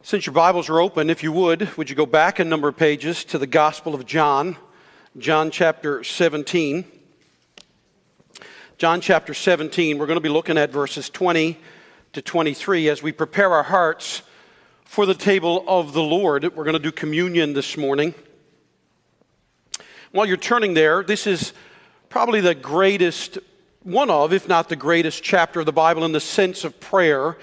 Since your Bibles are open, if you would, would you go back a number of pages to the Gospel of John, John chapter 17. John chapter 17, we're going to be looking at verses 20 to 23 as we prepare our hearts for the table of the Lord. We're going to do communion this morning. While you're turning there, this is probably the greatest, one of, if not the greatest chapter of the Bible in the sense of prayer.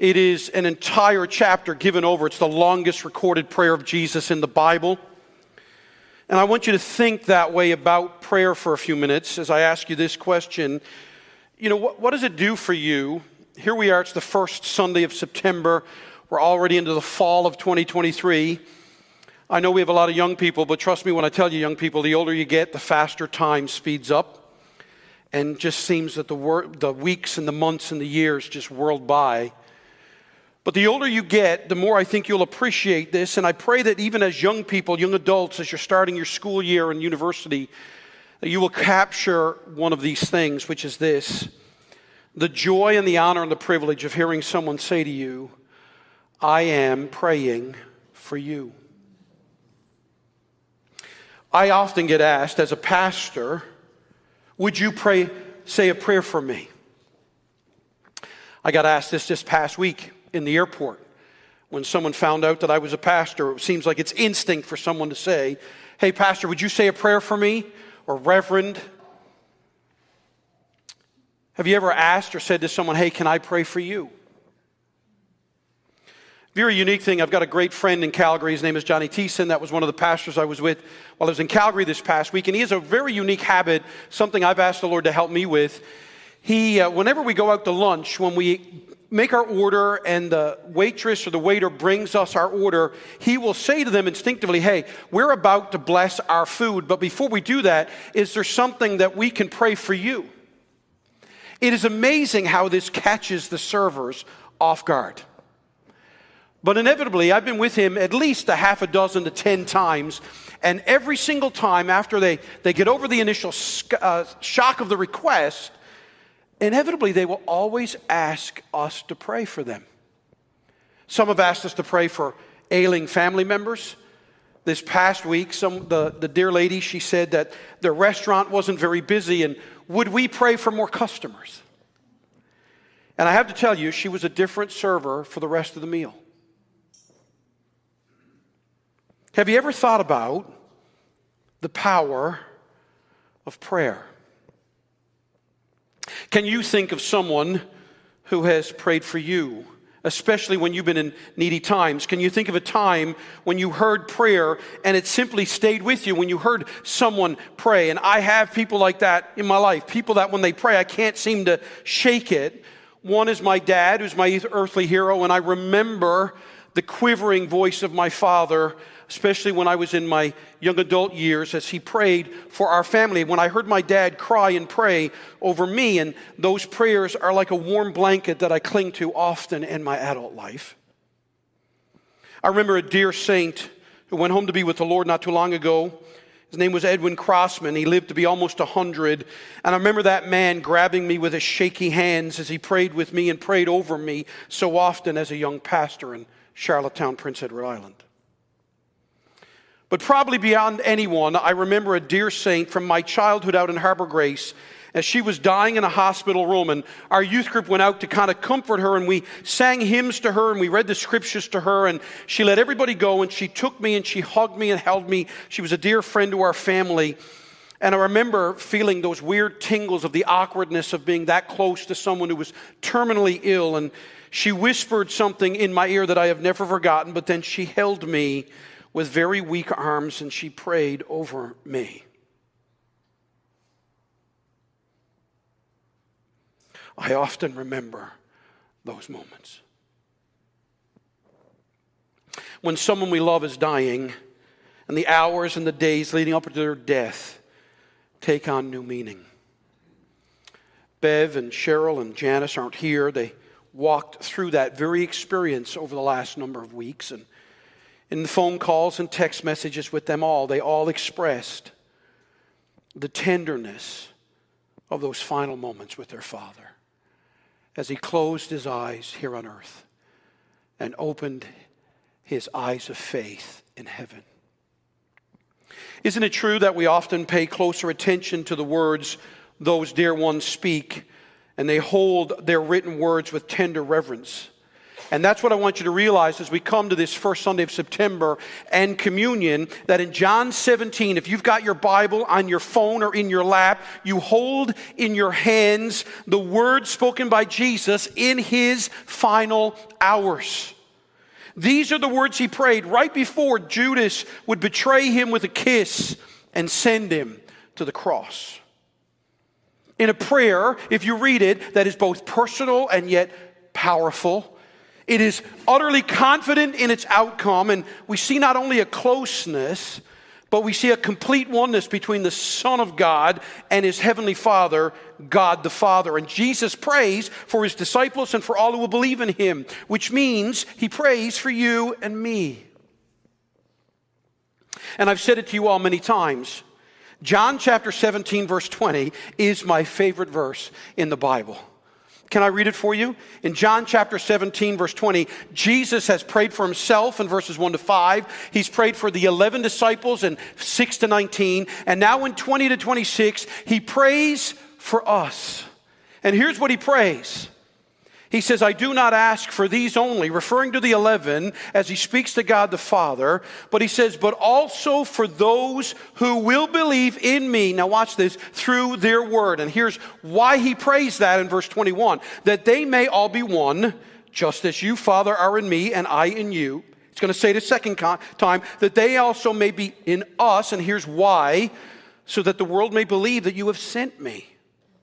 It is an entire chapter given over. It's the longest recorded prayer of Jesus in the Bible. And I want you to think that way about prayer for a few minutes as I ask you this question. You know, what, what does it do for you? Here we are, it's the first Sunday of September. We're already into the fall of 2023. I know we have a lot of young people, but trust me when I tell you, young people, the older you get, the faster time speeds up. And just seems that the, wor- the weeks and the months and the years just whirled by. But the older you get, the more I think you'll appreciate this. And I pray that even as young people, young adults, as you're starting your school year in university, that you will capture one of these things, which is this the joy and the honor and the privilege of hearing someone say to you, I am praying for you. I often get asked as a pastor, would you pray, say a prayer for me? I got asked this this past week in the airport when someone found out that I was a pastor. It seems like it's instinct for someone to say, Hey, Pastor, would you say a prayer for me? Or Reverend. Have you ever asked or said to someone, Hey, can I pray for you? Very unique thing. I've got a great friend in Calgary. His name is Johnny Thiessen. That was one of the pastors I was with while I was in Calgary this past week. And he has a very unique habit, something I've asked the Lord to help me with. He, uh, whenever we go out to lunch, when we make our order and the waitress or the waiter brings us our order, he will say to them instinctively, Hey, we're about to bless our food, but before we do that, is there something that we can pray for you? It is amazing how this catches the servers off guard. But inevitably, I've been with him at least a half a dozen to ten times, and every single time after they, they get over the initial uh, shock of the request, inevitably they will always ask us to pray for them. Some have asked us to pray for ailing family members. This past week, some, the, the dear lady, she said that the restaurant wasn't very busy and would we pray for more customers? And I have to tell you, she was a different server for the rest of the meal. Have you ever thought about the power of prayer? Can you think of someone who has prayed for you, especially when you've been in needy times? Can you think of a time when you heard prayer and it simply stayed with you when you heard someone pray? And I have people like that in my life, people that when they pray, I can't seem to shake it. One is my dad, who's my earthly hero, and I remember the quivering voice of my father especially when I was in my young adult years, as he prayed for our family. When I heard my dad cry and pray over me, and those prayers are like a warm blanket that I cling to often in my adult life. I remember a dear saint who went home to be with the Lord not too long ago. His name was Edwin Crossman. He lived to be almost 100. And I remember that man grabbing me with his shaky hands as he prayed with me and prayed over me so often as a young pastor in Charlottetown, Prince Edward Island. But probably beyond anyone, I remember a dear saint from my childhood out in Harbor Grace as she was dying in a hospital room. And our youth group went out to kind of comfort her, and we sang hymns to her and we read the scriptures to her. And she let everybody go, and she took me and she hugged me and held me. She was a dear friend to our family. And I remember feeling those weird tingles of the awkwardness of being that close to someone who was terminally ill. And she whispered something in my ear that I have never forgotten, but then she held me with very weak arms and she prayed over me. I often remember those moments. When someone we love is dying, and the hours and the days leading up to their death take on new meaning. Bev and Cheryl and Janice aren't here. They walked through that very experience over the last number of weeks. And in the phone calls and text messages with them all, they all expressed the tenderness of those final moments with their father as he closed his eyes here on earth and opened his eyes of faith in heaven. Isn't it true that we often pay closer attention to the words those dear ones speak and they hold their written words with tender reverence? And that's what I want you to realize as we come to this first Sunday of September and communion that in John 17, if you've got your Bible on your phone or in your lap, you hold in your hands the words spoken by Jesus in his final hours. These are the words he prayed right before Judas would betray him with a kiss and send him to the cross. In a prayer, if you read it, that is both personal and yet powerful. It is utterly confident in its outcome, and we see not only a closeness, but we see a complete oneness between the Son of God and his heavenly Father, God the Father. And Jesus prays for his disciples and for all who will believe in him, which means he prays for you and me. And I've said it to you all many times. John chapter 17, verse 20 is my favorite verse in the Bible. Can I read it for you? In John chapter 17, verse 20, Jesus has prayed for himself in verses 1 to 5. He's prayed for the 11 disciples in 6 to 19. And now in 20 to 26, he prays for us. And here's what he prays he says, I do not ask for these only, referring to the 11 as he speaks to God the Father, but he says, but also for those who will believe in me. Now, watch this through their word. And here's why he prays that in verse 21 that they may all be one, just as you, Father, are in me and I in you. It's going to say the second time that they also may be in us. And here's why so that the world may believe that you have sent me.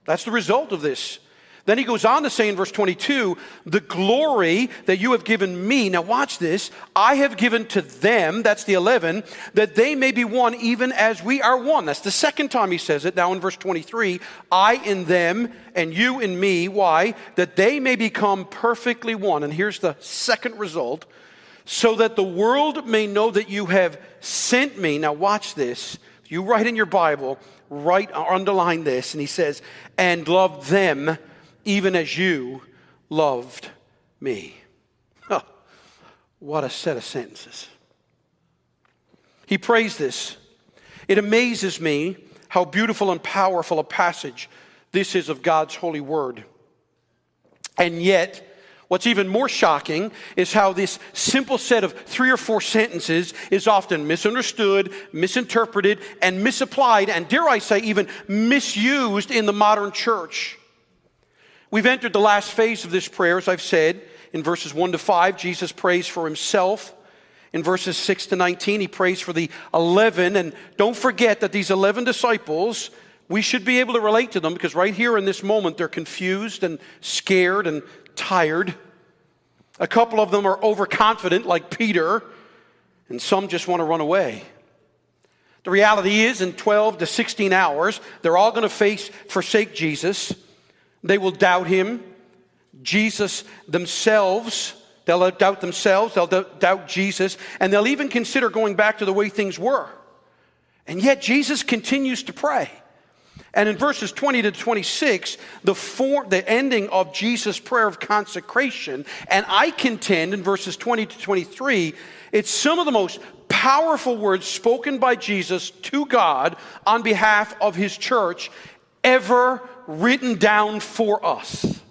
That's the result of this. Then he goes on to say in verse 22 the glory that you have given me. Now, watch this. I have given to them, that's the 11, that they may be one even as we are one. That's the second time he says it. Now, in verse 23, I in them and you in me. Why? That they may become perfectly one. And here's the second result so that the world may know that you have sent me. Now, watch this. You write in your Bible, write, underline this, and he says, and love them even as you loved me. Oh, what a set of sentences. He prays this. It amazes me how beautiful and powerful a passage this is of God's holy word. And yet, What's even more shocking is how this simple set of three or four sentences is often misunderstood, misinterpreted, and misapplied, and dare I say, even misused in the modern church. We've entered the last phase of this prayer, as I've said. In verses 1 to 5, Jesus prays for himself. In verses 6 to 19, he prays for the 11. And don't forget that these 11 disciples, we should be able to relate to them because right here in this moment, they're confused and scared and tired. A couple of them are overconfident, like Peter, and some just want to run away. The reality is, in 12 to 16 hours, they're all going to face forsake Jesus. They will doubt him. Jesus themselves, they'll doubt themselves, they'll doubt Jesus, and they'll even consider going back to the way things were. And yet Jesus continues to pray. And in verses 20 to 26, the, form, the ending of Jesus' prayer of consecration, and I contend in verses 20 to 23, it's some of the most powerful words spoken by Jesus to God on behalf of his church ever written down for us.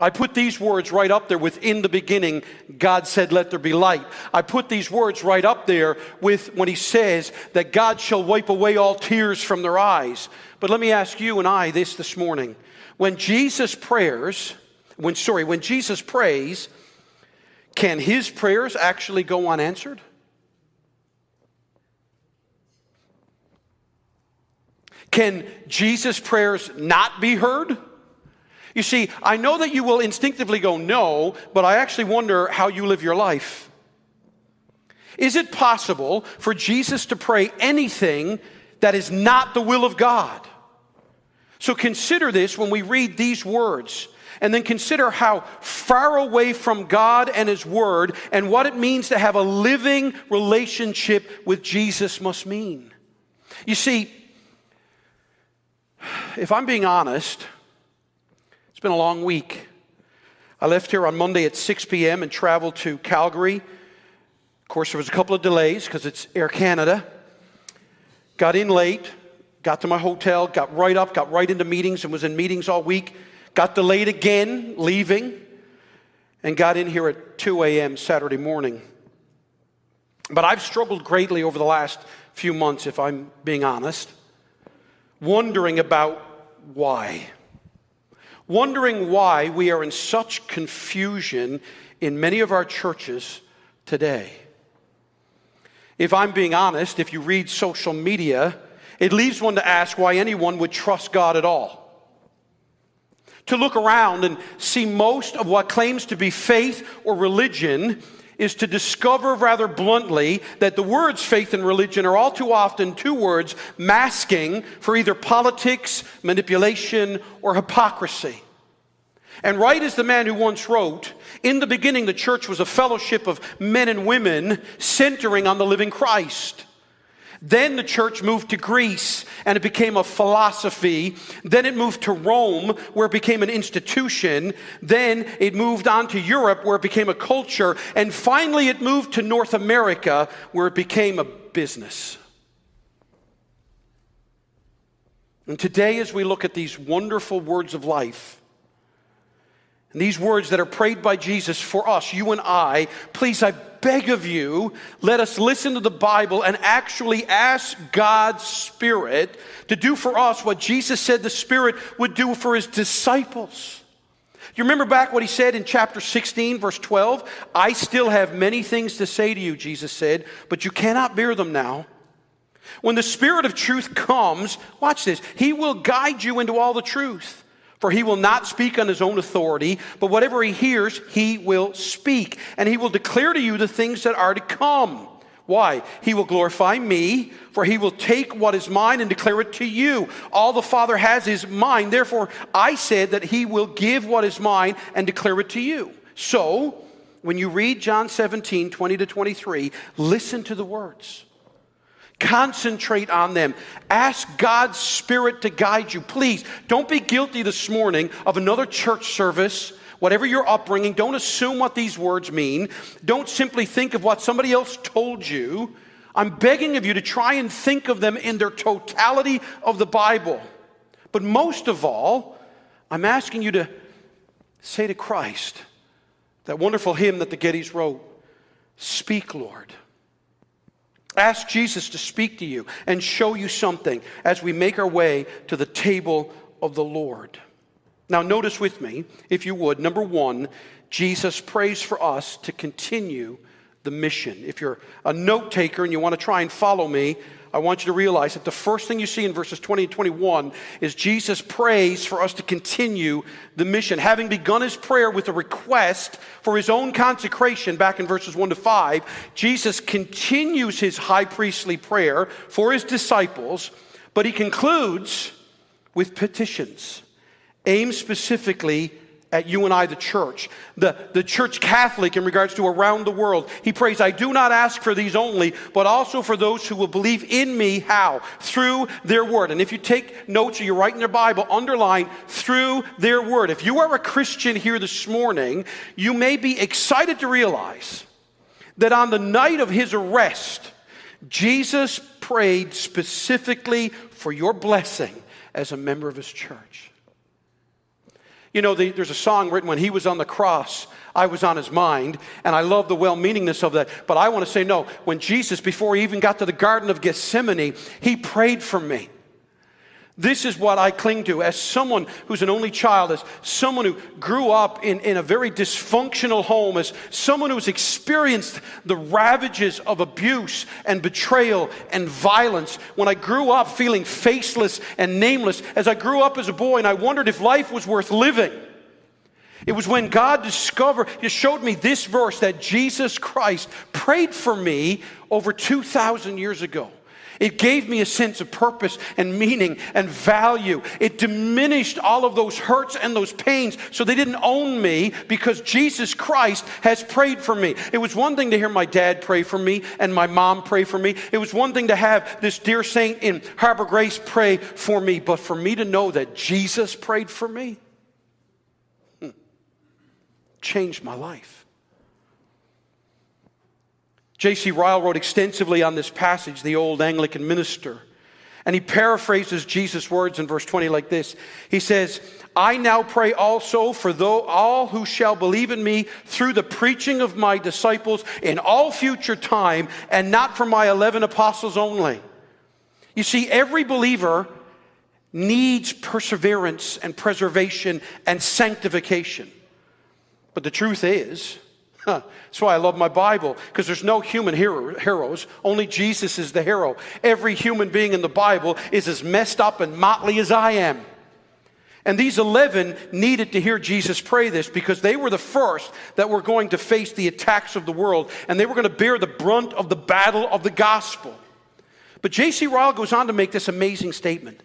I put these words right up there with in the beginning, God said, Let there be light. I put these words right up there with when he says that God shall wipe away all tears from their eyes. But let me ask you and I this this morning. When Jesus prayers, when, sorry, when Jesus prays, can his prayers actually go unanswered? Can Jesus' prayers not be heard? You see, I know that you will instinctively go no, but I actually wonder how you live your life. Is it possible for Jesus to pray anything that is not the will of God? So consider this when we read these words. And then consider how far away from God and His Word and what it means to have a living relationship with Jesus must mean. You see, if I'm being honest, it's been a long week. I left here on Monday at 6 p.m. and traveled to Calgary. Of course, there was a couple of delays because it's Air Canada. Got in late, got to my hotel, got right up, got right into meetings, and was in meetings all week. Got delayed again, leaving, and got in here at 2 a.m. Saturday morning. But I've struggled greatly over the last few months, if I'm being honest, wondering about why. Wondering why we are in such confusion in many of our churches today. If I'm being honest, if you read social media, it leaves one to ask why anyone would trust God at all. To look around and see most of what claims to be faith or religion is to discover rather bluntly that the words faith and religion are all too often two words masking for either politics, manipulation, or hypocrisy. And right as the man who once wrote, in the beginning the church was a fellowship of men and women centering on the living Christ. Then the church moved to Greece and it became a philosophy. Then it moved to Rome where it became an institution. Then it moved on to Europe where it became a culture. And finally it moved to North America where it became a business. And today, as we look at these wonderful words of life, and these words that are prayed by Jesus for us, you and I, please, I beg of you, let us listen to the Bible and actually ask God's Spirit to do for us what Jesus said the Spirit would do for his disciples. You remember back what he said in chapter 16, verse 12? I still have many things to say to you, Jesus said, but you cannot bear them now. When the Spirit of truth comes, watch this, he will guide you into all the truth. For he will not speak on his own authority, but whatever he hears, he will speak. And he will declare to you the things that are to come. Why? He will glorify me, for he will take what is mine and declare it to you. All the Father has is mine. Therefore, I said that he will give what is mine and declare it to you. So, when you read John 17, 20 to 23, listen to the words. Concentrate on them. Ask God's Spirit to guide you. Please don't be guilty this morning of another church service. Whatever your upbringing, don't assume what these words mean. Don't simply think of what somebody else told you. I'm begging of you to try and think of them in their totality of the Bible. But most of all, I'm asking you to say to Christ, that wonderful hymn that the Gettys wrote Speak, Lord. Ask Jesus to speak to you and show you something as we make our way to the table of the Lord. Now, notice with me, if you would, number one, Jesus prays for us to continue the mission. If you're a note taker and you want to try and follow me, I want you to realize that the first thing you see in verses 20 and 21 is Jesus prays for us to continue the mission. Having begun his prayer with a request for his own consecration back in verses 1 to 5, Jesus continues his high priestly prayer for his disciples, but he concludes with petitions aimed specifically at you and I, the church, the, the church Catholic in regards to around the world. He prays, I do not ask for these only, but also for those who will believe in me. How? Through their word. And if you take notes or you write in your Bible, underline through their word. If you are a Christian here this morning, you may be excited to realize that on the night of his arrest, Jesus prayed specifically for your blessing as a member of his church. You know, the, there's a song written when he was on the cross, I was on his mind, and I love the well meaningness of that. But I want to say, no, when Jesus, before he even got to the Garden of Gethsemane, he prayed for me. This is what I cling to as someone who's an only child, as someone who grew up in, in a very dysfunctional home, as someone who's experienced the ravages of abuse and betrayal and violence. When I grew up feeling faceless and nameless, as I grew up as a boy and I wondered if life was worth living. It was when God discovered, He showed me this verse that Jesus Christ prayed for me over 2,000 years ago. It gave me a sense of purpose and meaning and value. It diminished all of those hurts and those pains so they didn't own me because Jesus Christ has prayed for me. It was one thing to hear my dad pray for me and my mom pray for me. It was one thing to have this dear saint in Harbor Grace pray for me, but for me to know that Jesus prayed for me. Hmm. changed my life. J.C. Ryle wrote extensively on this passage, the old Anglican minister. And he paraphrases Jesus' words in verse 20 like this He says, I now pray also for though all who shall believe in me through the preaching of my disciples in all future time, and not for my 11 apostles only. You see, every believer needs perseverance and preservation and sanctification. But the truth is, huh, that's why I love my Bible, because there's no human hero, heroes. Only Jesus is the hero. Every human being in the Bible is as messed up and motley as I am. And these 11 needed to hear Jesus pray this because they were the first that were going to face the attacks of the world and they were going to bear the brunt of the battle of the gospel. But J.C. Ryle goes on to make this amazing statement.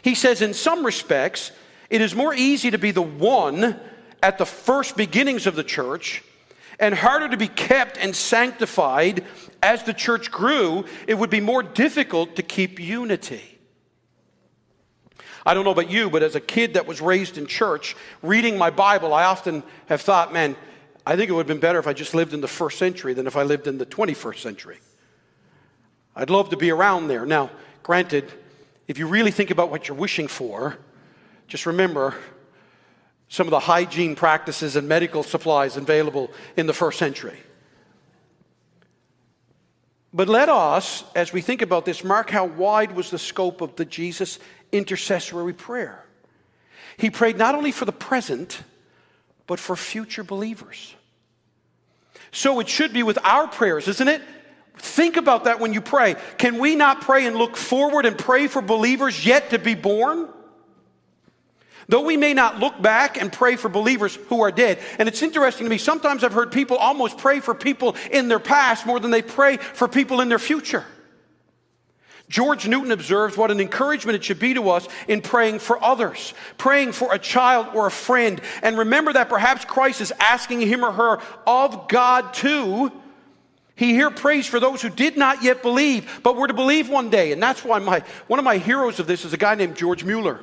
He says, in some respects, it is more easy to be the one at the first beginnings of the church and harder to be kept and sanctified as the church grew. It would be more difficult to keep unity. I don't know about you, but as a kid that was raised in church, reading my Bible, I often have thought, man, I think it would have been better if I just lived in the first century than if I lived in the 21st century. I'd love to be around there. Now, granted, if you really think about what you're wishing for, just remember some of the hygiene practices and medical supplies available in the first century. But let us, as we think about this, mark how wide was the scope of the Jesus intercessory prayer. He prayed not only for the present, but for future believers. So it should be with our prayers, isn't it? Think about that when you pray. Can we not pray and look forward and pray for believers yet to be born? Though we may not look back and pray for believers who are dead. And it's interesting to me, sometimes I've heard people almost pray for people in their past more than they pray for people in their future. George Newton observes what an encouragement it should be to us in praying for others, praying for a child or a friend. And remember that perhaps Christ is asking him or her of God too he here prays for those who did not yet believe, but were to believe one day. And that's why my, one of my heroes of this is a guy named George Mueller.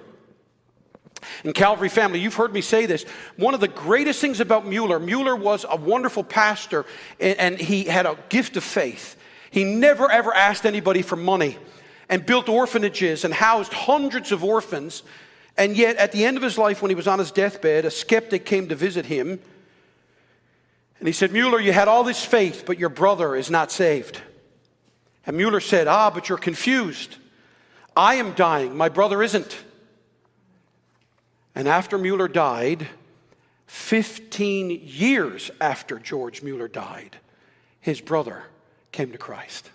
In Calvary family, you've heard me say this. One of the greatest things about Mueller, Mueller was a wonderful pastor and, and he had a gift of faith. He never ever asked anybody for money and built orphanages and housed hundreds of orphans. And yet, at the end of his life, when he was on his deathbed, a skeptic came to visit him and he said, Mueller, you had all this faith, but your brother is not saved. And Mueller said, Ah, but you're confused. I am dying, my brother isn't. And after Mueller died, 15 years after George Mueller died, his brother came to Christ.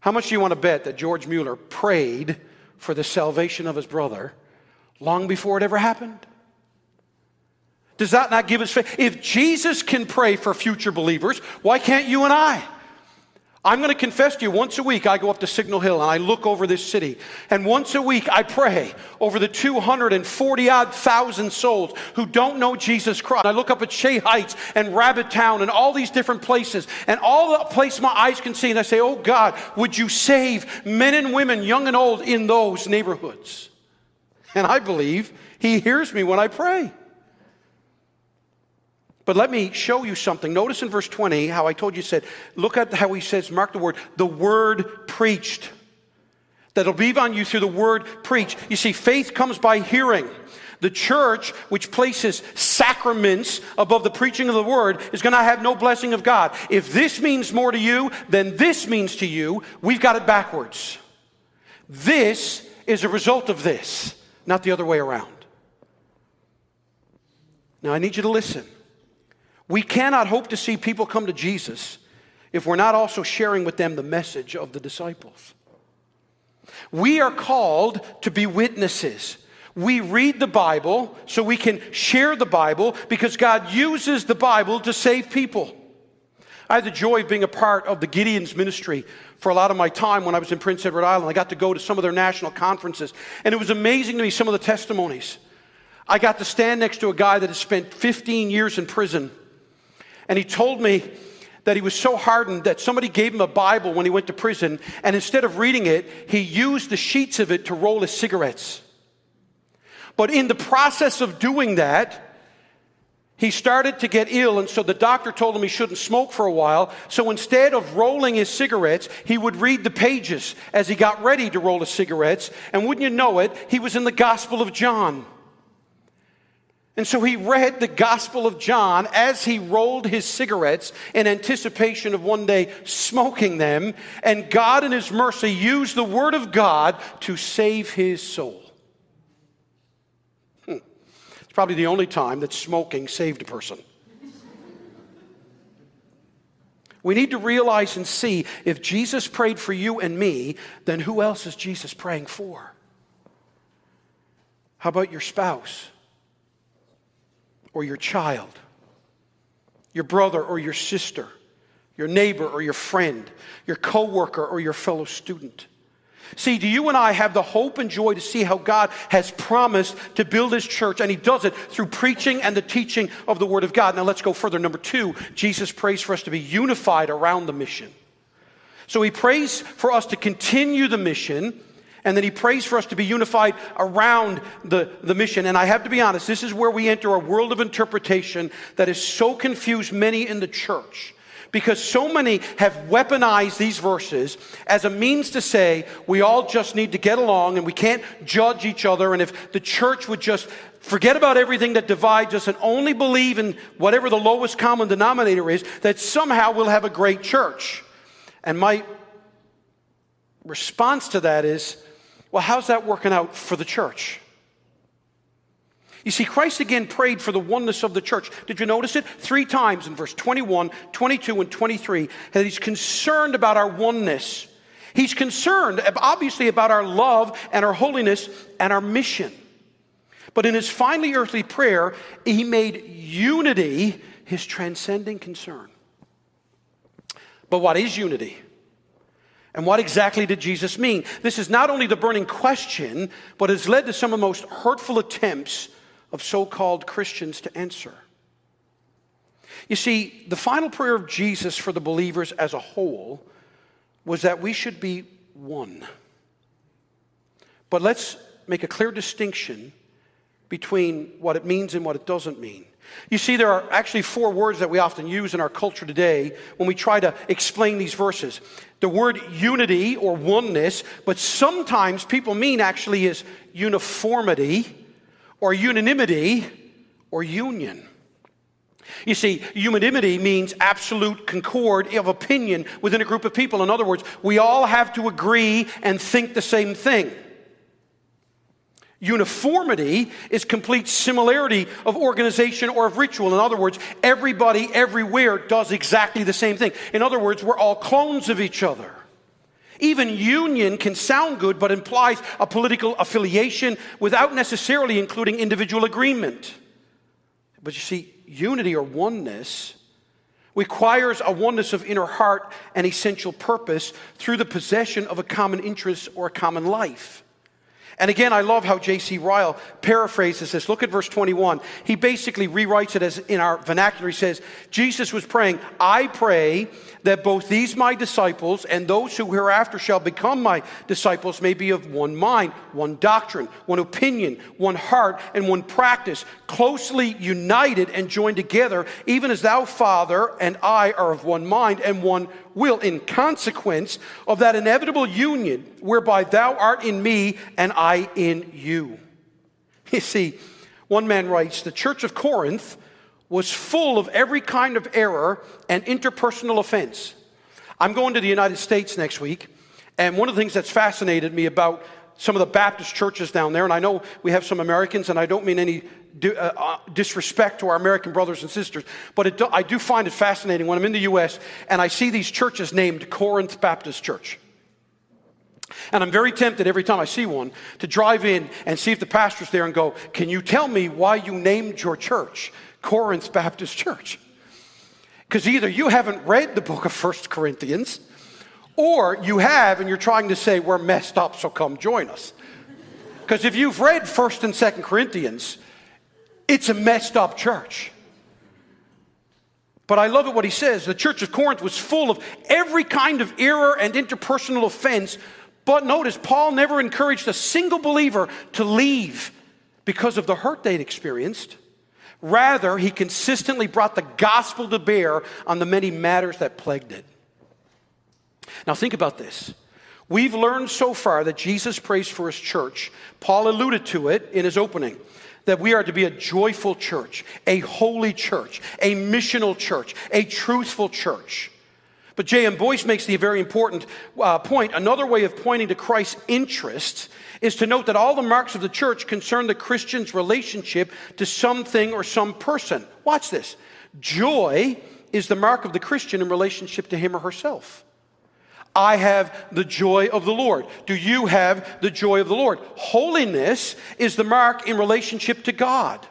How much do you want to bet that George Mueller prayed for the salvation of his brother long before it ever happened? Does that not give us faith? If Jesus can pray for future believers, why can't you and I? I'm going to confess to you, once a week I go up to Signal Hill and I look over this city. And once a week I pray over the 240 odd thousand souls who don't know Jesus Christ. I look up at Shea Heights and Rabbit Town and all these different places and all the place my eyes can see. And I say, Oh God, would you save men and women, young and old, in those neighborhoods? And I believe He hears me when I pray. But let me show you something. Notice in verse 20 how I told you said, look at how he says, mark the word, the word preached. That'll be on you through the word preached. You see, faith comes by hearing. The church, which places sacraments above the preaching of the word, is going to have no blessing of God. If this means more to you than this means to you, we've got it backwards. This is a result of this, not the other way around. Now, I need you to listen. We cannot hope to see people come to Jesus if we're not also sharing with them the message of the disciples. We are called to be witnesses. We read the Bible so we can share the Bible because God uses the Bible to save people. I had the joy of being a part of the Gideon's ministry for a lot of my time when I was in Prince Edward Island. I got to go to some of their national conferences, and it was amazing to me some of the testimonies. I got to stand next to a guy that had spent 15 years in prison and he told me that he was so hardened that somebody gave him a Bible when he went to prison, and instead of reading it, he used the sheets of it to roll his cigarettes. But in the process of doing that, he started to get ill, and so the doctor told him he shouldn't smoke for a while. So instead of rolling his cigarettes, he would read the pages as he got ready to roll his cigarettes. And wouldn't you know it, he was in the Gospel of John. And so he read the Gospel of John as he rolled his cigarettes in anticipation of one day smoking them. And God, in His mercy, used the Word of God to save his soul. Hmm. It's probably the only time that smoking saved a person. We need to realize and see if Jesus prayed for you and me, then who else is Jesus praying for? How about your spouse? Or your child, your brother or your sister, your neighbor or your friend, your coworker or your fellow student. See, do you and I have the hope and joy to see how God has promised to build his church, and he does it through preaching and the teaching of the Word of God. Now let's go further. Number two, Jesus prays for us to be unified around the mission. So he prays for us to continue the mission and then he prays for us to be unified around the, the mission. And I have to be honest, this is where we enter a world of interpretation that has so confused many in the church. Because so many have weaponized these verses as a means to say we all just need to get along and we can't judge each other. And if the church would just forget about everything that divides us and only believe in whatever the lowest common denominator is, that somehow we'll have a great church. And my response to that is well, how's that working out for the church? You see, Christ again prayed for the oneness of the church. Did you notice it? Three times in verse 21, 22, and 23 that he's concerned about our oneness. He's concerned, obviously, about our love and our holiness and our mission. But in his finally earthly prayer, he made unity his transcending concern. But what is unity? And what exactly did Jesus mean? This is not only the burning question, but has led to some of the most hurtful attempts of so called Christians to answer. You see, the final prayer of Jesus for the believers as a whole was that we should be one. But let's make a clear distinction between what it means and what it doesn't mean. You see, there are actually four words that we often use in our culture today when we try to explain these verses. The word unity or oneness, but sometimes people mean actually is uniformity or unanimity or union. You see, unanimity means absolute concord of opinion within a group of people. In other words, we all have to agree and think the same thing. Uniformity is complete similarity of organization or of ritual. In other words, everybody everywhere does exactly the same thing. In other words, we're all clones of each other. Even union can sound good, but implies a political affiliation without necessarily including individual agreement. But you see, unity or oneness requires a oneness of inner heart and essential purpose through the possession of a common interest or a common life. And again, I love how J.C. Ryle paraphrases this. Look at verse 21. He basically rewrites it as in our vernacular. He says, Jesus was praying, I pray that both these my disciples and those who hereafter shall become my disciples may be of one mind, one doctrine, one opinion, one heart, and one practice, closely united and joined together, even as thou, Father, and I are of one mind and one will, in consequence of that inevitable union whereby thou art in me and I in you. You see, one man writes, the church of Corinth was full of every kind of error and interpersonal offense. I'm going to the United States next week, and one of the things that's fascinated me about some of the Baptist churches down there, and I know we have some Americans, and I don't mean any uh, uh, disrespect to our American brothers and sisters, but do, I do find it fascinating when I'm in the U.S. and I see these churches named Corinth Baptist Church. And I'm very tempted every time I see one to drive in and see if the pastor's there and go, Can you tell me why you named your church Corinth Baptist Church? Because either you haven't read the book of First Corinthians, or you have and you're trying to say, We're messed up, so come join us. Because if you've read 1st and 2nd Corinthians, it's a messed up church. But I love it what he says. The church of Corinth was full of every kind of error and interpersonal offense. But notice, Paul never encouraged a single believer to leave because of the hurt they'd experienced. Rather, he consistently brought the gospel to bear on the many matters that plagued it. Now, think about this. We've learned so far that Jesus prays for his church. Paul alluded to it in his opening that we are to be a joyful church, a holy church, a missional church, a truthful church. But J.M. Boice makes the very important uh, point. Another way of pointing to Christ's interests is to note that all the marks of the church concern the Christian's relationship to something or some person. Watch this. Joy is the mark of the Christian in relationship to him or herself. I have the joy of the Lord. Do you have the joy of the Lord? Holiness is the mark in relationship to God.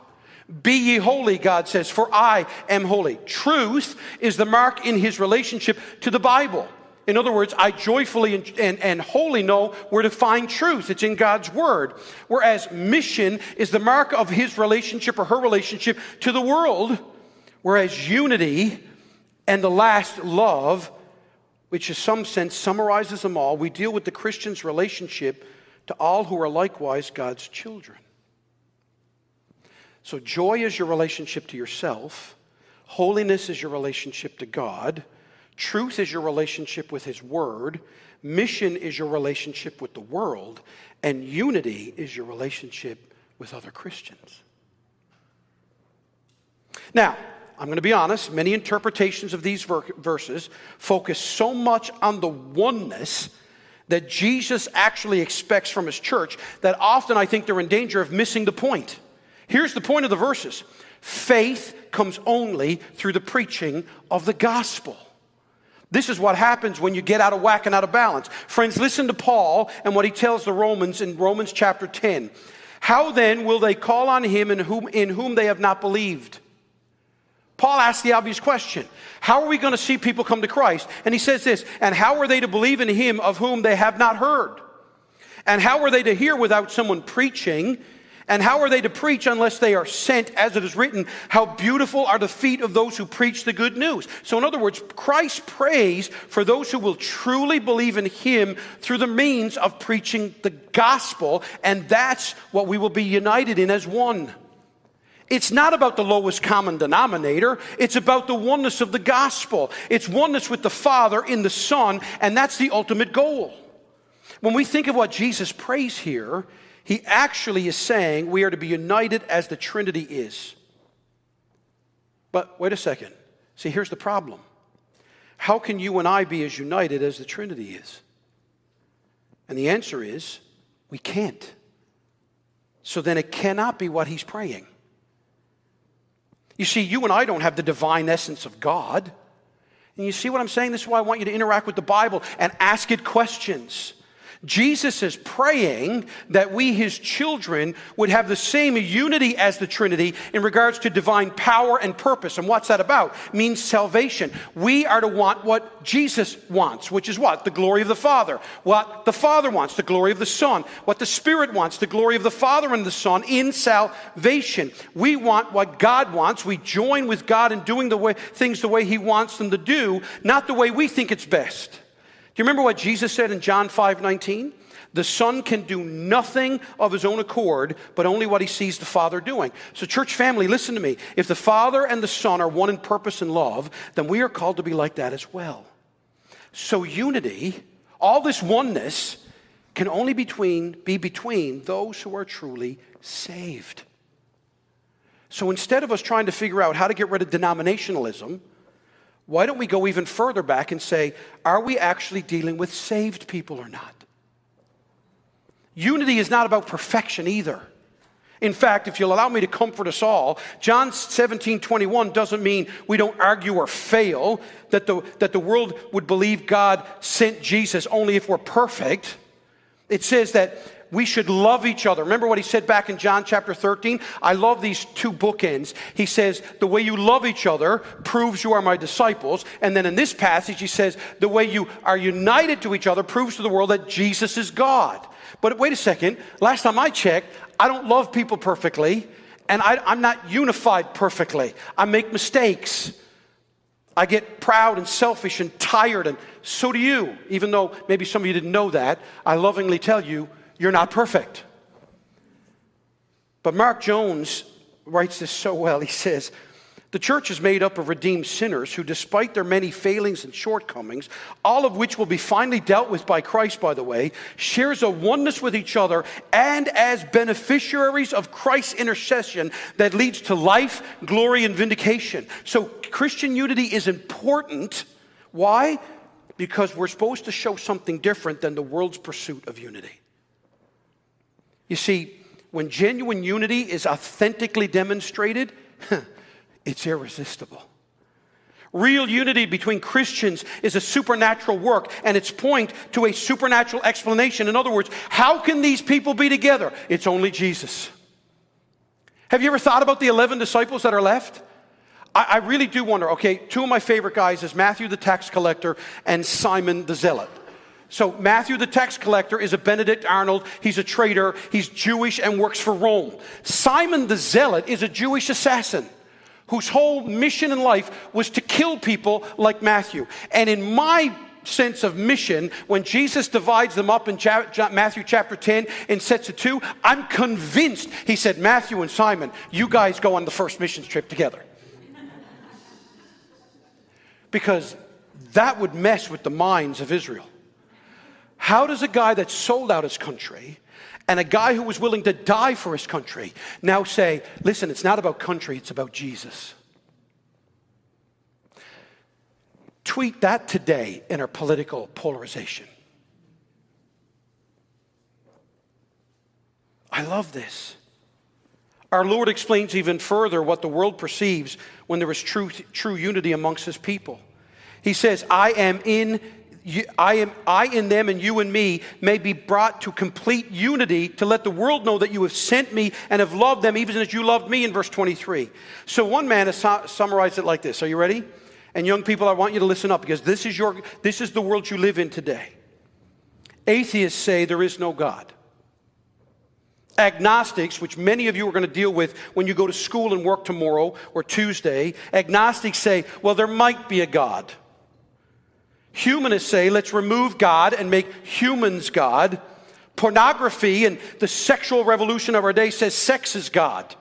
Be ye holy, God says, for I am holy. Truth is the mark in his relationship to the Bible. In other words, I joyfully and, and, and, wholly know where to find truth. It's in God's Word. Whereas mission is the mark of his relationship or her relationship to the world. Whereas unity and the last, love, which in some sense summarizes them all, we deal with the Christian's relationship to all who are likewise God's children. So, joy is your relationship to yourself, holiness is your relationship to God, truth is your relationship with His Word, mission is your relationship with the world, and unity is your relationship with other Christians. Now, I'm going to be honest, many interpretations of these verses focus so much on the oneness that Jesus actually expects from his church that often I think they're in danger of missing the point. Here's the point of the verses faith comes only through the preaching of the gospel. This is what happens when you get out of whack and out of balance. Friends, listen to Paul and what he tells the Romans in Romans chapter 10. How then will they call on him in whom, in whom they have not believed? Paul asks the obvious question How are we going to see people come to Christ? And he says this, and how are they to believe in him of whom they have not heard? And how are they to hear without someone preaching? And how are they to preach unless they are sent, as it is written, How beautiful are the feet of those who preach the good news? So, in other words, Christ prays for those who will truly believe in Him through the means of preaching the gospel, and that's what we will be united in as one. It's not about the lowest common denominator. It's about the oneness of the gospel. It's oneness with the Father in the Son, and that's the ultimate goal. When we think of what Jesus prays here, he actually is saying we are to be united as the Trinity is. But wait a second. See, here's the problem. How can you and I be as united as the Trinity is? And the answer is we can't. So then it cannot be what he's praying. You see, you and I don't have the divine essence of God. And you see what I'm saying? This is why I want you to interact with the Bible and ask it questions. Jesus is praying that we, his children, would have the same unity as the Trinity in regards to divine power and purpose. And what's that about? It means salvation. We are to want what Jesus wants, which is what? The glory of the Father. What the Father wants, the glory of the Son. What the Spirit wants, the glory of the Father and the Son in salvation. We want what God wants. We join with God in doing the way, things the way he wants them to do, not the way we think it's best you remember what Jesus said in John 5 19? The Son can do nothing of his own accord, but only what he sees the Father doing. So, church family, listen to me. If the Father and the Son are one in purpose and love, then we are called to be like that as well. So, unity, all this oneness, can only between, be between those who are truly saved. So, instead of us trying to figure out how to get rid of denominationalism, why don't we go even further back and say, are we actually dealing with saved people or not? Unity is not about perfection either. In fact, if you'll allow me to comfort us all, John 17, 21 doesn't mean we don't argue or fail, that the, that the world would believe God sent Jesus only if we're perfect. It says that we should love each other. Remember what he said back in John chapter 13? I love these two bookends. He says, The way you love each other proves you are my disciples. And then in this passage, he says, The way you are united to each other proves to the world that Jesus is God. But wait a second. Last time I checked, I don't love people perfectly, and I, I'm not unified perfectly. I make mistakes. I get proud and selfish and tired, and so do you. Even though maybe some of you didn't know that, I lovingly tell you, you're not perfect. But Mark Jones writes this so well. He says, the church is made up of redeemed sinners who, despite their many failings and shortcomings, all of which will be finally dealt with by Christ, by the way, shares a oneness with each other and as beneficiaries of Christ's intercession that leads to life, glory, and vindication. So, Christian unity is important. Why? Because we're supposed to show something different than the world's pursuit of unity. You see, when genuine unity is authentically demonstrated, it's irresistible. Real unity between Christians is a supernatural work, and it's point to a supernatural explanation. In other words, how can these people be together? It's only Jesus. Have you ever thought about the 11 disciples that are left? I, I really do wonder. Okay, two of my favorite guys is Matthew the tax collector and Simon the zealot. So, Matthew the tax collector is a Benedict Arnold. He's a traitor. He's Jewish and works for Rome. Simon the zealot is a Jewish assassin whose whole mission in life was to kill people like Matthew. And in my sense of mission, when Jesus divides them up in Matthew chapter 10 in sets of two, I'm convinced he said, Matthew and Simon, you guys go on the first missions trip together. because that would mess with the minds of Israel. How does a guy that sold out his country and a guy who was willing to die for his country now say, listen, it's not about country, it's about Jesus. Tweet that today in our political polarization. I love this. Our Lord explains even further what the world perceives when there is true, true unity amongst his people. He says, I am in you, I, am, I in them and you in me may be brought to complete unity to let the world know that you have sent me and have loved them even as you loved me in verse 23. So one man has su- summarized it like this. Are you ready? And young people, I want you to listen up because this is, your, this is the world you live in today. Atheists say there is no God. Agnostics, which many of you are going to deal with when you go to school and work tomorrow or Tuesday, agnostics say, well, there might be a God. Humanists say, let's remove God and make humans God. Pornography and the sexual revolution of our day says sex is God.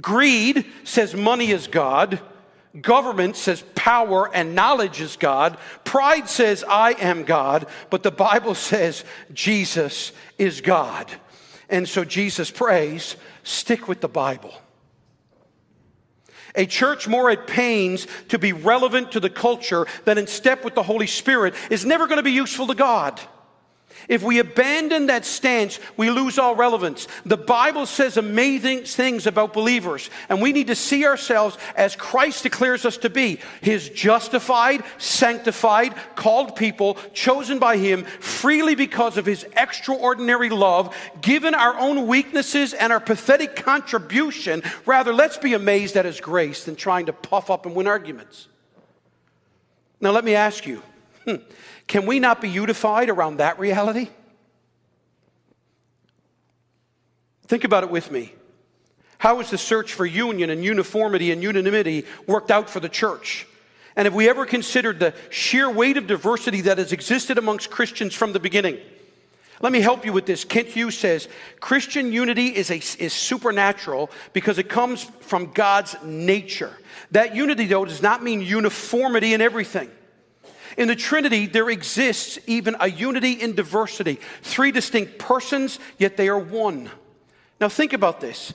Greed says money is God. Government says power and knowledge is God. Pride says I am God. But the Bible says Jesus is God. And so Jesus prays, stick with the Bible. A church more at pains to be relevant to the culture than in step with the Holy Spirit is never going to be useful to God. If we abandon that stance, we lose all relevance. The Bible says amazing things about believers, and we need to see ourselves as Christ declares us to be His justified, sanctified, called people, chosen by Him freely because of His extraordinary love, given our own weaknesses and our pathetic contribution. Rather, let's be amazed at His grace than trying to puff up and win arguments. Now, let me ask you. Hmm, can we not be unified around that reality? Think about it with me. How has the search for union and uniformity and unanimity worked out for the church? And have we ever considered the sheer weight of diversity that has existed amongst Christians from the beginning? Let me help you with this. Kent Hughes says Christian unity is, a, is supernatural because it comes from God's nature. That unity, though, does not mean uniformity in everything. In the Trinity, there exists even a unity in diversity. Three distinct persons, yet they are one. Now, think about this.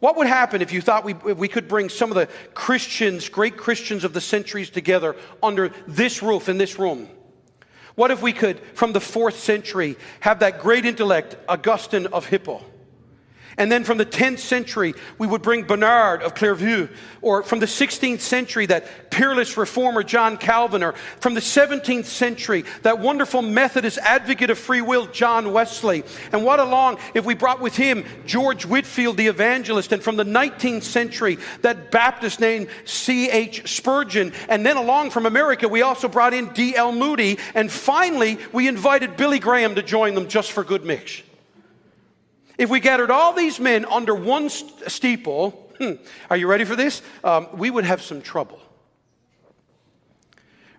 What would happen if you thought we, we could bring some of the Christians, great Christians of the centuries together under this roof in this room? What if we could, from the fourth century, have that great intellect, Augustine of Hippo? And then from the 10th century, we would bring Bernard of Clairvaux, or from the 16th century, that peerless reformer John Calvin, or from the 17th century, that wonderful Methodist advocate of free will John Wesley. And what along if we brought with him George Whitefield the evangelist, and from the 19th century, that Baptist named C.H. Spurgeon. And then along from America, we also brought in D.L. Moody. And finally, we invited Billy Graham to join them just for good mix. If we gathered all these men under one steeple, hmm, are you ready for this? Um, we would have some trouble.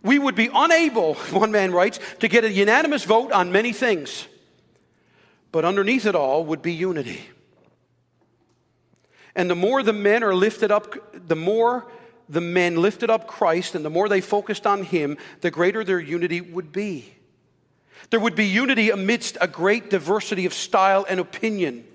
We would be unable, one man writes, to get a unanimous vote on many things. But underneath it all would be unity. And the more the men are lifted up, the more the men lifted up Christ and the more they focused on Him, the greater their unity would be. There would be unity amidst a great diversity of style and opinion.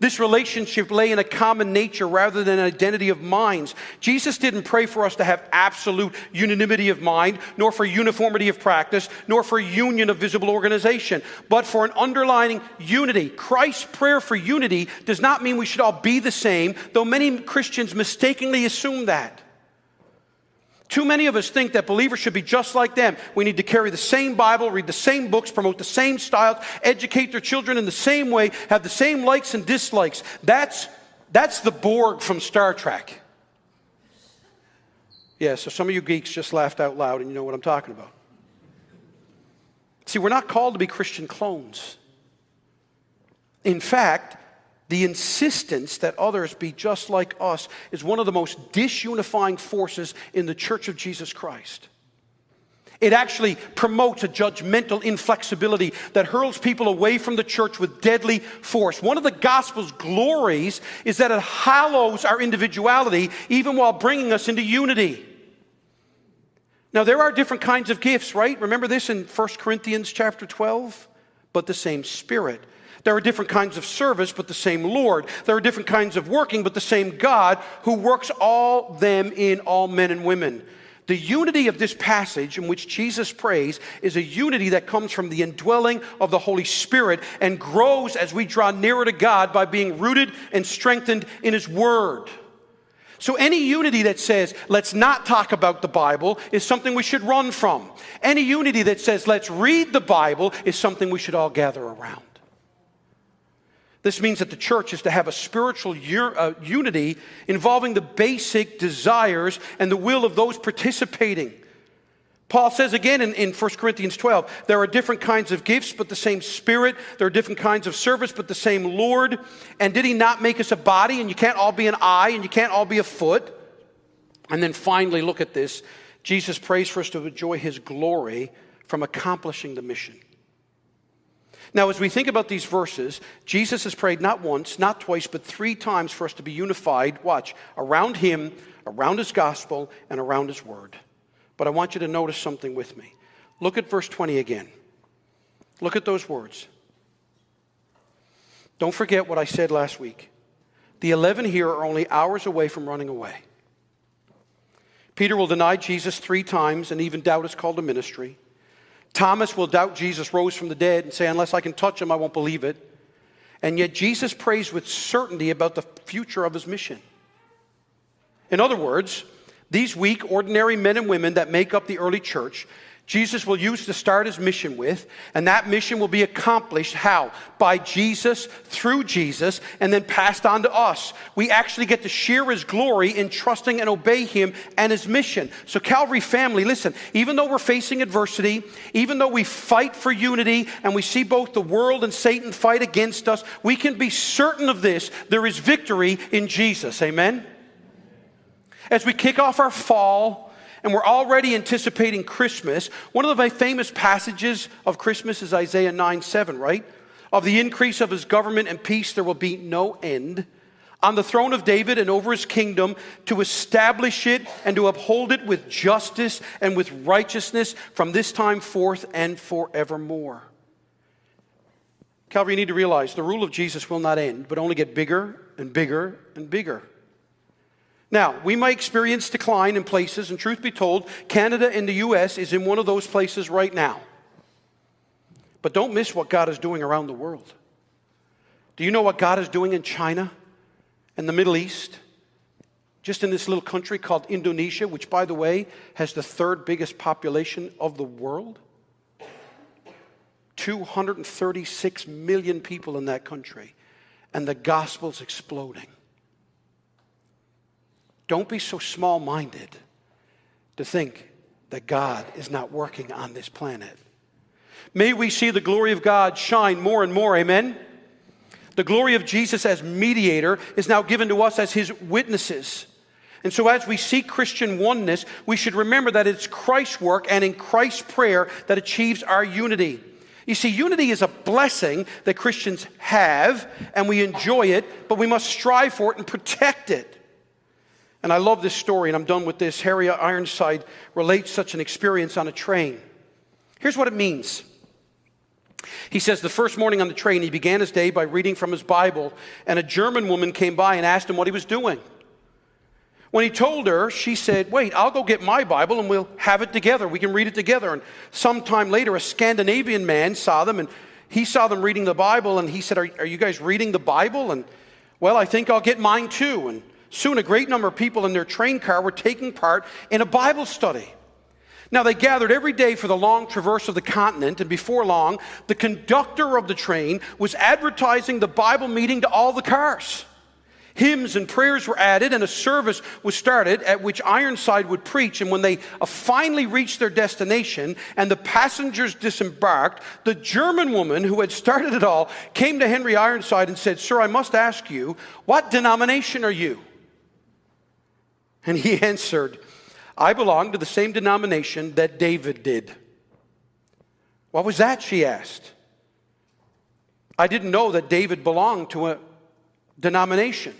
This relationship lay in a common nature rather than an identity of minds. Jesus didn't pray for us to have absolute unanimity of mind, nor for uniformity of practice, nor for union of visible organization, but for an underlying unity. Christ's prayer for unity does not mean we should all be the same, though many Christians mistakenly assume that. Too many of us think that believers should be just like them. We need to carry the same Bible, read the same books, promote the same styles, educate their children in the same way, have the same likes and dislikes. That's, that's the Borg from Star Trek. Yeah, so some of you geeks just laughed out loud and you know what I'm talking about. See, we're not called to be Christian clones. In fact, the insistence that others be just like us is one of the most disunifying forces in the church of Jesus Christ. It actually promotes a judgmental inflexibility that hurls people away from the church with deadly force. One of the gospel's glories is that it hallows our individuality even while bringing us into unity. Now there are different kinds of gifts, right? Remember this in 1 Corinthians chapter 12? But the same spirit there are different kinds of service, but the same Lord. There are different kinds of working, but the same God who works all them in all men and women. The unity of this passage in which Jesus prays is a unity that comes from the indwelling of the Holy Spirit and grows as we draw nearer to God by being rooted and strengthened in His Word. So, any unity that says, let's not talk about the Bible, is something we should run from. Any unity that says, let's read the Bible, is something we should all gather around. This means that the church is to have a spiritual uh, unity involving the basic desires and the will of those participating. Paul says again in, in 1 Corinthians 12, there are different kinds of gifts, but the same Spirit. There are different kinds of service, but the same Lord. And did he not make us a body? And you can't all be an eye, and you can't all be a foot. And then finally, look at this Jesus prays for us to enjoy his glory from accomplishing the mission. Now, as we think about these verses, Jesus has prayed not once, not twice, but three times for us to be unified, watch, around Him, around His gospel, and around His word. But I want you to notice something with me. Look at verse 20 again. Look at those words. Don't forget what I said last week. The 11 here are only hours away from running away. Peter will deny Jesus three times and even doubt his call to ministry. Thomas will doubt Jesus rose from the dead and say, Unless I can touch him, I won't believe it. And yet Jesus prays with certainty about the future of his mission. In other words, these weak, ordinary men and women that make up the early church Jesus will use to start his mission with, and that mission will be accomplished how? By Jesus, through Jesus, and then passed on to us. We actually get to share his glory in trusting and obey him and his mission. So, Calvary family, listen, even though we're facing adversity, even though we fight for unity and we see both the world and Satan fight against us, we can be certain of this there is victory in Jesus. Amen? As we kick off our fall, and we're already anticipating Christmas. One of the famous passages of Christmas is Isaiah 9 7, right? Of the increase of his government and peace, there will be no end. On the throne of David and over his kingdom, to establish it and to uphold it with justice and with righteousness from this time forth and forevermore. Calvary, you need to realize the rule of Jesus will not end, but only get bigger and bigger and bigger. Now, we might experience decline in places, and truth be told, Canada and the US is in one of those places right now. But don't miss what God is doing around the world. Do you know what God is doing in China and the Middle East? Just in this little country called Indonesia, which, by the way, has the third biggest population of the world. 236 million people in that country, and the gospel's exploding. Don't be so small minded to think that God is not working on this planet. May we see the glory of God shine more and more, amen? The glory of Jesus as mediator is now given to us as his witnesses. And so, as we seek Christian oneness, we should remember that it's Christ's work and in Christ's prayer that achieves our unity. You see, unity is a blessing that Christians have, and we enjoy it, but we must strive for it and protect it. And I love this story, and I'm done with this. Harry Ironside relates such an experience on a train. Here's what it means. He says the first morning on the train, he began his day by reading from his Bible, and a German woman came by and asked him what he was doing. When he told her, she said, Wait, I'll go get my Bible and we'll have it together. We can read it together. And sometime later, a Scandinavian man saw them and he saw them reading the Bible and he said, Are, are you guys reading the Bible? And well, I think I'll get mine too. And soon a great number of people in their train car were taking part in a Bible study. Now, they gathered every day for the long traverse of the continent, and before long, the conductor of the train was advertising the Bible meeting to all the cars. Hymns and prayers were added, and a service was started at which Ironside would preach. And when they uh, finally reached their destination and the passengers disembarked, the German woman who had started it all came to Henry Ironside and said, Sir, I must ask you, what denomination are you? And he answered, I belong to the same denomination that David did. What was that? She asked. I didn't know that David belonged to a denomination.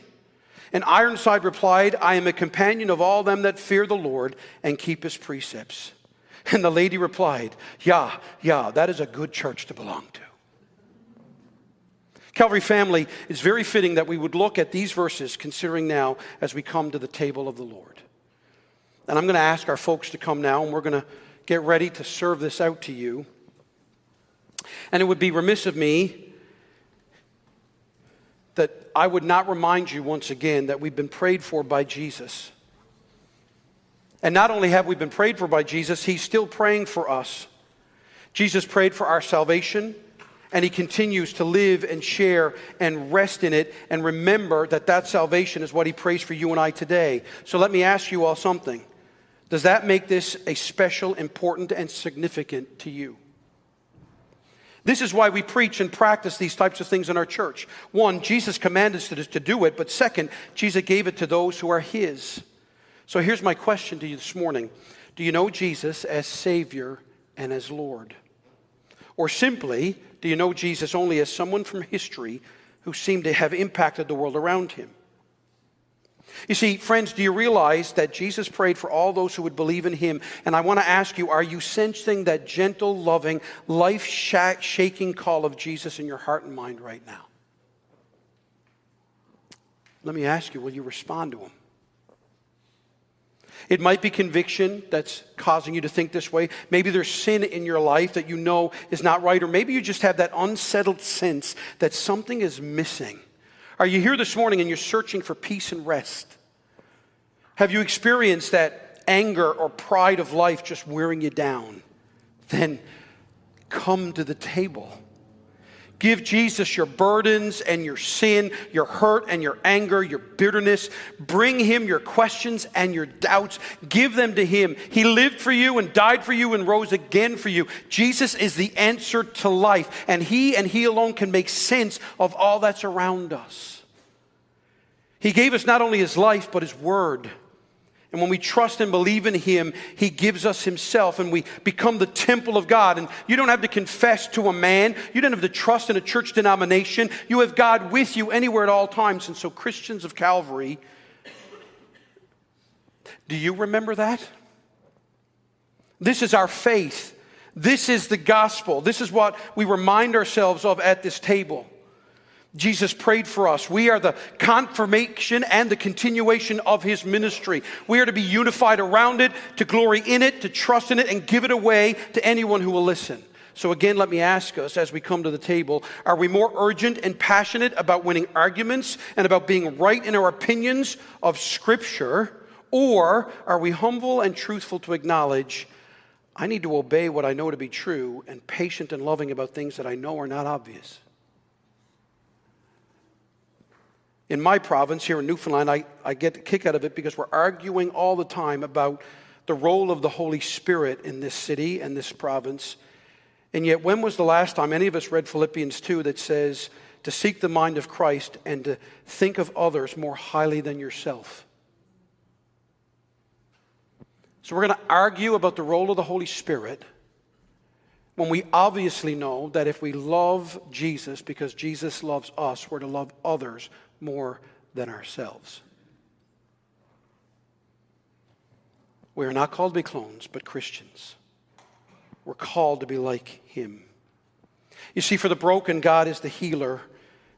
And Ironside replied, I am a companion of all them that fear the Lord and keep his precepts. And the lady replied, Yeah, yeah, that is a good church to belong to. Calvary family, it's very fitting that we would look at these verses, considering now as we come to the table of the Lord. And I'm going to ask our folks to come now, and we're going to get ready to serve this out to you. And it would be remiss of me that I would not remind you once again that we've been prayed for by Jesus. And not only have we been prayed for by Jesus, He's still praying for us. Jesus prayed for our salvation, and He continues to live and share and rest in it. And remember that that salvation is what He prays for you and I today. So let me ask you all something. Does that make this a special, important, and significant to you? This is why we preach and practice these types of things in our church. One, Jesus commanded us to do it, but second, Jesus gave it to those who are His. So here's my question to you this morning Do you know Jesus as Savior and as Lord? Or simply, do you know Jesus only as someone from history who seemed to have impacted the world around him? You see, friends, do you realize that Jesus prayed for all those who would believe in him? And I want to ask you are you sensing that gentle, loving, life shaking call of Jesus in your heart and mind right now? Let me ask you will you respond to him? It might be conviction that's causing you to think this way. Maybe there's sin in your life that you know is not right, or maybe you just have that unsettled sense that something is missing. Are you here this morning and you're searching for peace and rest? Have you experienced that anger or pride of life just wearing you down? Then come to the table. Give Jesus your burdens and your sin, your hurt and your anger, your bitterness. Bring him your questions and your doubts. Give them to him. He lived for you and died for you and rose again for you. Jesus is the answer to life, and he and he alone can make sense of all that's around us. He gave us not only his life, but his word. And when we trust and believe in Him, He gives us Himself and we become the temple of God. And you don't have to confess to a man, you don't have to trust in a church denomination. You have God with you anywhere at all times. And so, Christians of Calvary, do you remember that? This is our faith. This is the gospel. This is what we remind ourselves of at this table. Jesus prayed for us. We are the confirmation and the continuation of his ministry. We are to be unified around it, to glory in it, to trust in it, and give it away to anyone who will listen. So, again, let me ask us as we come to the table are we more urgent and passionate about winning arguments and about being right in our opinions of Scripture? Or are we humble and truthful to acknowledge I need to obey what I know to be true and patient and loving about things that I know are not obvious? In my province here in Newfoundland, I, I get a kick out of it because we're arguing all the time about the role of the Holy Spirit in this city and this province. And yet, when was the last time any of us read Philippians 2 that says to seek the mind of Christ and to think of others more highly than yourself? So, we're going to argue about the role of the Holy Spirit. when we obviously know that if we love Jesus because Jesus loves us, we're to love others more than ourselves. We are not called to be clones, but Christians. We're called to be like Him. You see, for the broken, God is the healer,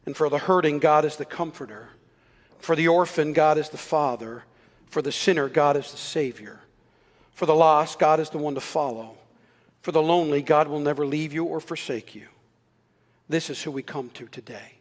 and for the hurting, God is the comforter. For the orphan, God is the father. For the sinner, God is the Savior. For the lost, God is the one to follow. For the lonely, God will never leave you or forsake you. This is who we come to today.